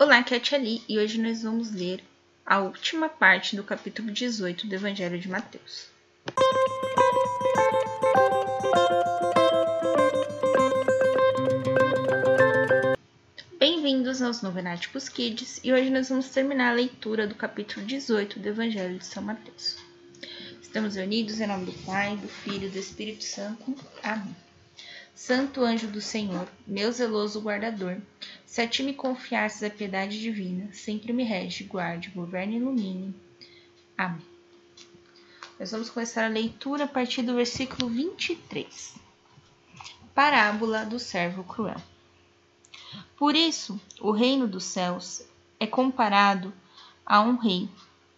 Olá, aqui é e hoje nós vamos ler a última parte do capítulo 18 do Evangelho de Mateus. Bem-vindos aos Novenáticos Kids, e hoje nós vamos terminar a leitura do capítulo 18 do Evangelho de São Mateus. Estamos reunidos em nome do Pai, do Filho e do Espírito Santo. Amém. Santo anjo do Senhor, meu zeloso guardador, se a ti me confiasses a piedade divina, sempre me rege, guarde, governe e ilumine. Amém. Nós vamos começar a leitura a partir do versículo 23. Parábola do servo cruel. Por isso, o reino dos céus é comparado a um rei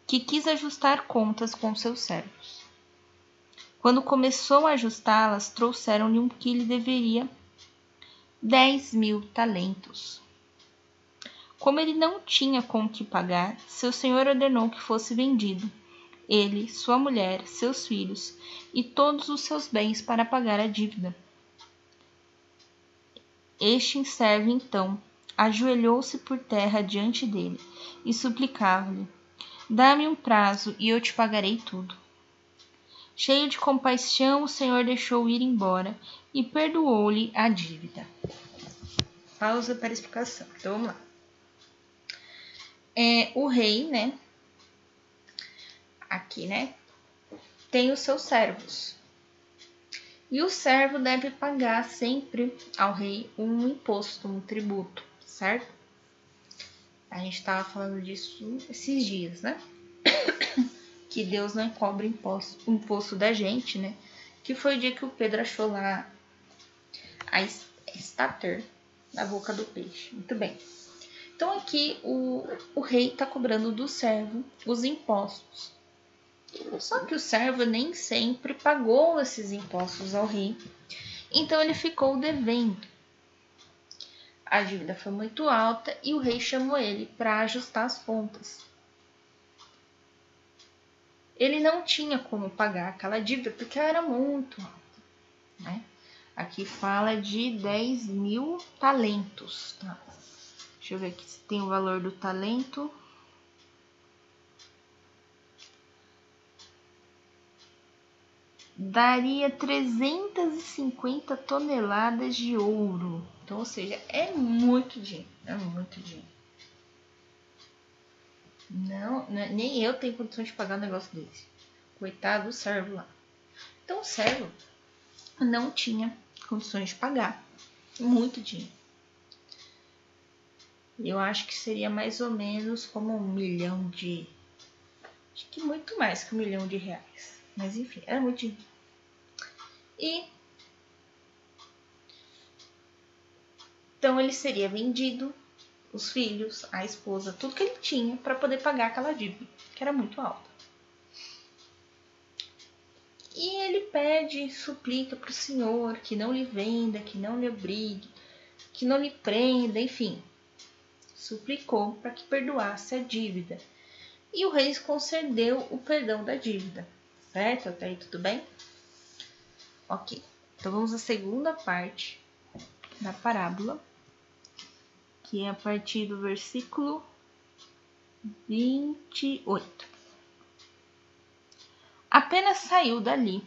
que quis ajustar contas com seus servos. Quando começou a ajustá-las, trouxeram-lhe um que lhe deveria dez mil talentos. Como ele não tinha com que pagar, seu senhor ordenou que fosse vendido, ele, sua mulher, seus filhos e todos os seus bens para pagar a dívida. Este servo, então, ajoelhou-se por terra diante dele e suplicava-lhe: Dá-me um prazo e eu te pagarei tudo. Cheio de compaixão, o Senhor deixou ir embora e perdoou-lhe a dívida. Pausa para explicação. Então vamos lá. É, o rei, né? Aqui, né? Tem os seus servos. E o servo deve pagar sempre ao rei um imposto, um tributo, certo? A gente estava falando disso esses dias, né? Que Deus não cobra imposto, imposto da gente, né? Que foi o dia que o Pedro achou lá a estater na boca do peixe. Muito bem. Então aqui o, o rei está cobrando do servo os impostos. Só que o servo nem sempre pagou esses impostos ao rei. Então ele ficou devendo. A dívida foi muito alta e o rei chamou ele para ajustar as contas ele não tinha como pagar aquela dívida porque ela era muito alta. Né? Aqui fala de 10 mil talentos. Tá? Deixa eu ver aqui se tem o valor do talento. Daria 350 toneladas de ouro. Então, ou seja, é muito dinheiro. É muito dinheiro. Não, é, nem eu tenho condições de pagar um negócio desse. Coitado do servo lá. Então o servo não tinha condições de pagar. Muito dinheiro. Eu acho que seria mais ou menos como um milhão de. Acho que muito mais que um milhão de reais. Mas enfim, era muito dinheiro. E. Então ele seria vendido os filhos, a esposa, tudo que ele tinha para poder pagar aquela dívida, que era muito alta. E ele pede, suplica para o Senhor que não lhe venda, que não lhe obrigue, que não lhe prenda, enfim. Suplicou para que perdoasse a dívida. E o rei concedeu o perdão da dívida. Certo? Até aí tudo bem? Ok. Então vamos à segunda parte da parábola que é a partir do versículo 28. Apenas saiu dali.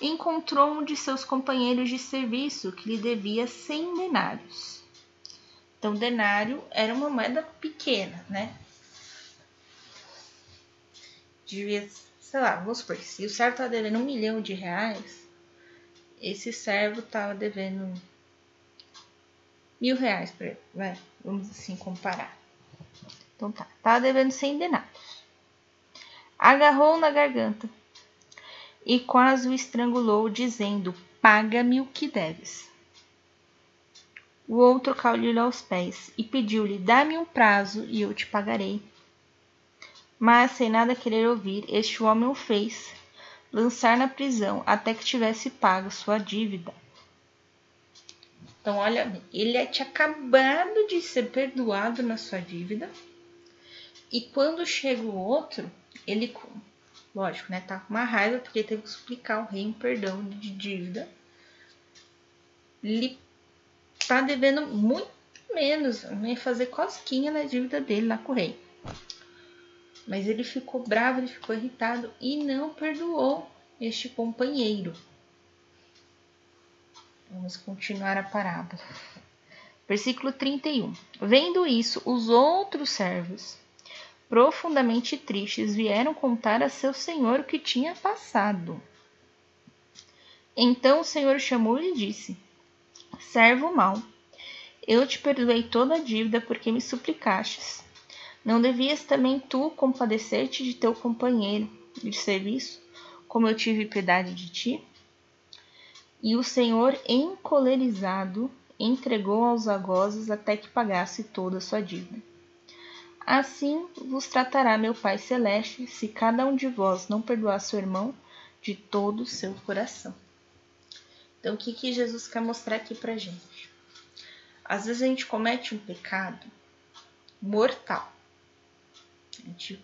Encontrou um de seus companheiros de serviço que lhe devia cem denários. Então, denário era uma moeda pequena, né? Devia, sei lá, vamos supor, se o servo estava devendo um milhão de reais, esse servo estava devendo mil reais para ele, vai, vamos assim comparar. Então tá, tá devendo 100 denários. Agarrou na garganta e quase o estrangulou, dizendo: Paga-me o que deves. O outro caiu-lhe aos pés e pediu-lhe: Dá-me um prazo e eu te pagarei. Mas, sem nada querer ouvir, este homem o fez lançar na prisão até que tivesse pago sua dívida. Então, olha, ele tinha acabado de ser perdoado na sua dívida. E quando chega o outro, ele, lógico, né, tá com uma raiva porque teve que suplicar ao rei um perdão de dívida. Ele tá devendo muito, menos, ia fazer cosquinha na dívida dele lá com o rei. Mas ele ficou bravo, ele ficou irritado e não perdoou este companheiro. Vamos continuar a parábola. Versículo 31. Vendo isso, os outros servos, profundamente tristes, vieram contar a seu senhor o que tinha passado. Então o senhor chamou e disse: Servo mau, eu te perdoei toda a dívida porque me suplicastes. Não devias também tu compadecer-te de teu companheiro de serviço, como eu tive piedade de ti? E o Senhor, encolerizado, entregou aos algozes até que pagasse toda a sua dívida. Assim vos tratará meu Pai Celeste, se cada um de vós não perdoar seu irmão de todo o seu coração. Então, o que, que Jesus quer mostrar aqui pra gente? Às vezes a gente comete um pecado mortal. A gente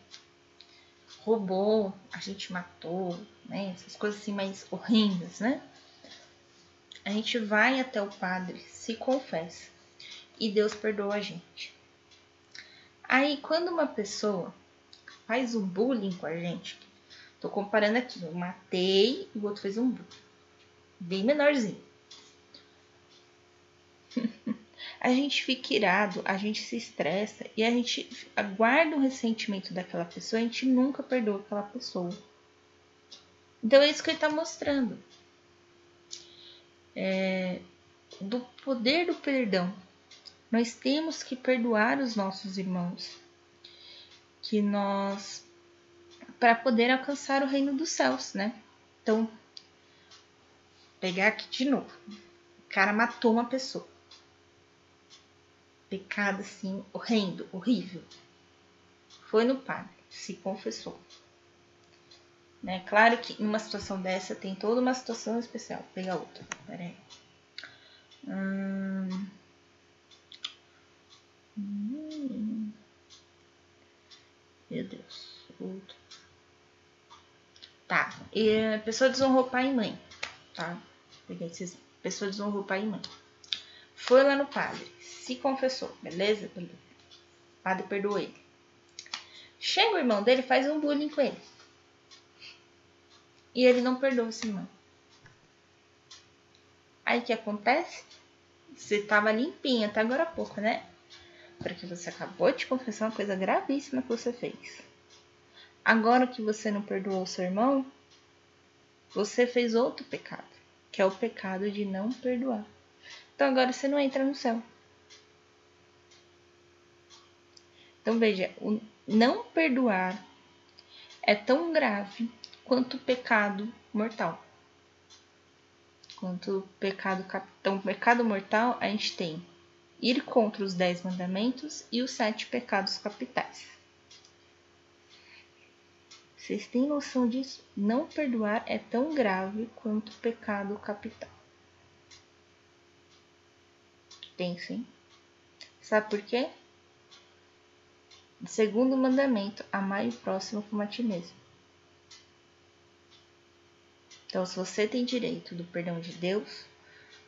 roubou, a gente matou, né? Essas coisas assim mais horrendas, né? A gente vai até o padre, se confessa e Deus perdoa a gente. Aí, quando uma pessoa faz um bullying com a gente, tô comparando aqui, eu matei e o outro fez um bullying, bem menorzinho. a gente fica irado, a gente se estressa e a gente aguarda o ressentimento daquela pessoa, a gente nunca perdoa aquela pessoa. Então é isso que ele está mostrando é, do poder do perdão. Nós temos que perdoar os nossos irmãos, que nós para poder alcançar o reino dos céus, né? Então, pegar aqui de novo. O cara matou uma pessoa. Pecado assim, horrendo, horrível. Foi no padre, se confessou. Né? Claro que numa situação dessa tem toda uma situação especial. Vou pegar outra. Pera aí. Hum... Hum... Meu Deus. Outro. Tá. E pessoa desonrou pai e mãe. Tá? Peguei esses. Pessoa desonrou pai e mãe. Foi lá no padre. Se confessou. Beleza? Beleza. O padre perdoou ele. Chega o irmão dele faz um bullying com ele. E ele não perdoa esse irmão. Aí o que acontece? Você estava limpinha até agora há pouco, né? Porque você acabou de confessar uma coisa gravíssima que você fez. Agora que você não perdoou o seu irmão, você fez outro pecado, que é o pecado de não perdoar. Então agora você não entra no céu. Então veja, o não perdoar é tão grave quanto pecado mortal. Quanto pecado capitão, pecado mortal, a gente tem ir contra os dez mandamentos e os sete pecados capitais. Vocês têm noção disso? Não perdoar é tão grave quanto pecado capital. Pensem. Sabe por quê? Segundo mandamento, amar o próximo como a ti mesmo. Então, se você tem direito do perdão de Deus,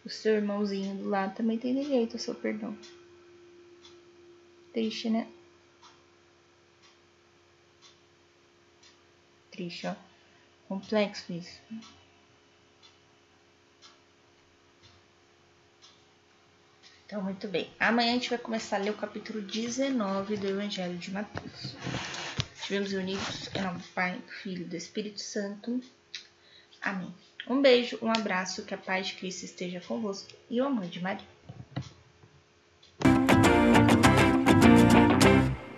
o seu irmãozinho do lado também tem direito ao seu perdão. Triste, né? Triste, ó. Complexo isso. Então, muito bem. Amanhã a gente vai começar a ler o capítulo 19 do Evangelho de Mateus. Estivemos reunidos em nome do Pai, do Filho e do Espírito Santo. Amém. Um beijo, um abraço, que a paz de Cristo esteja convosco e o amor de Maria.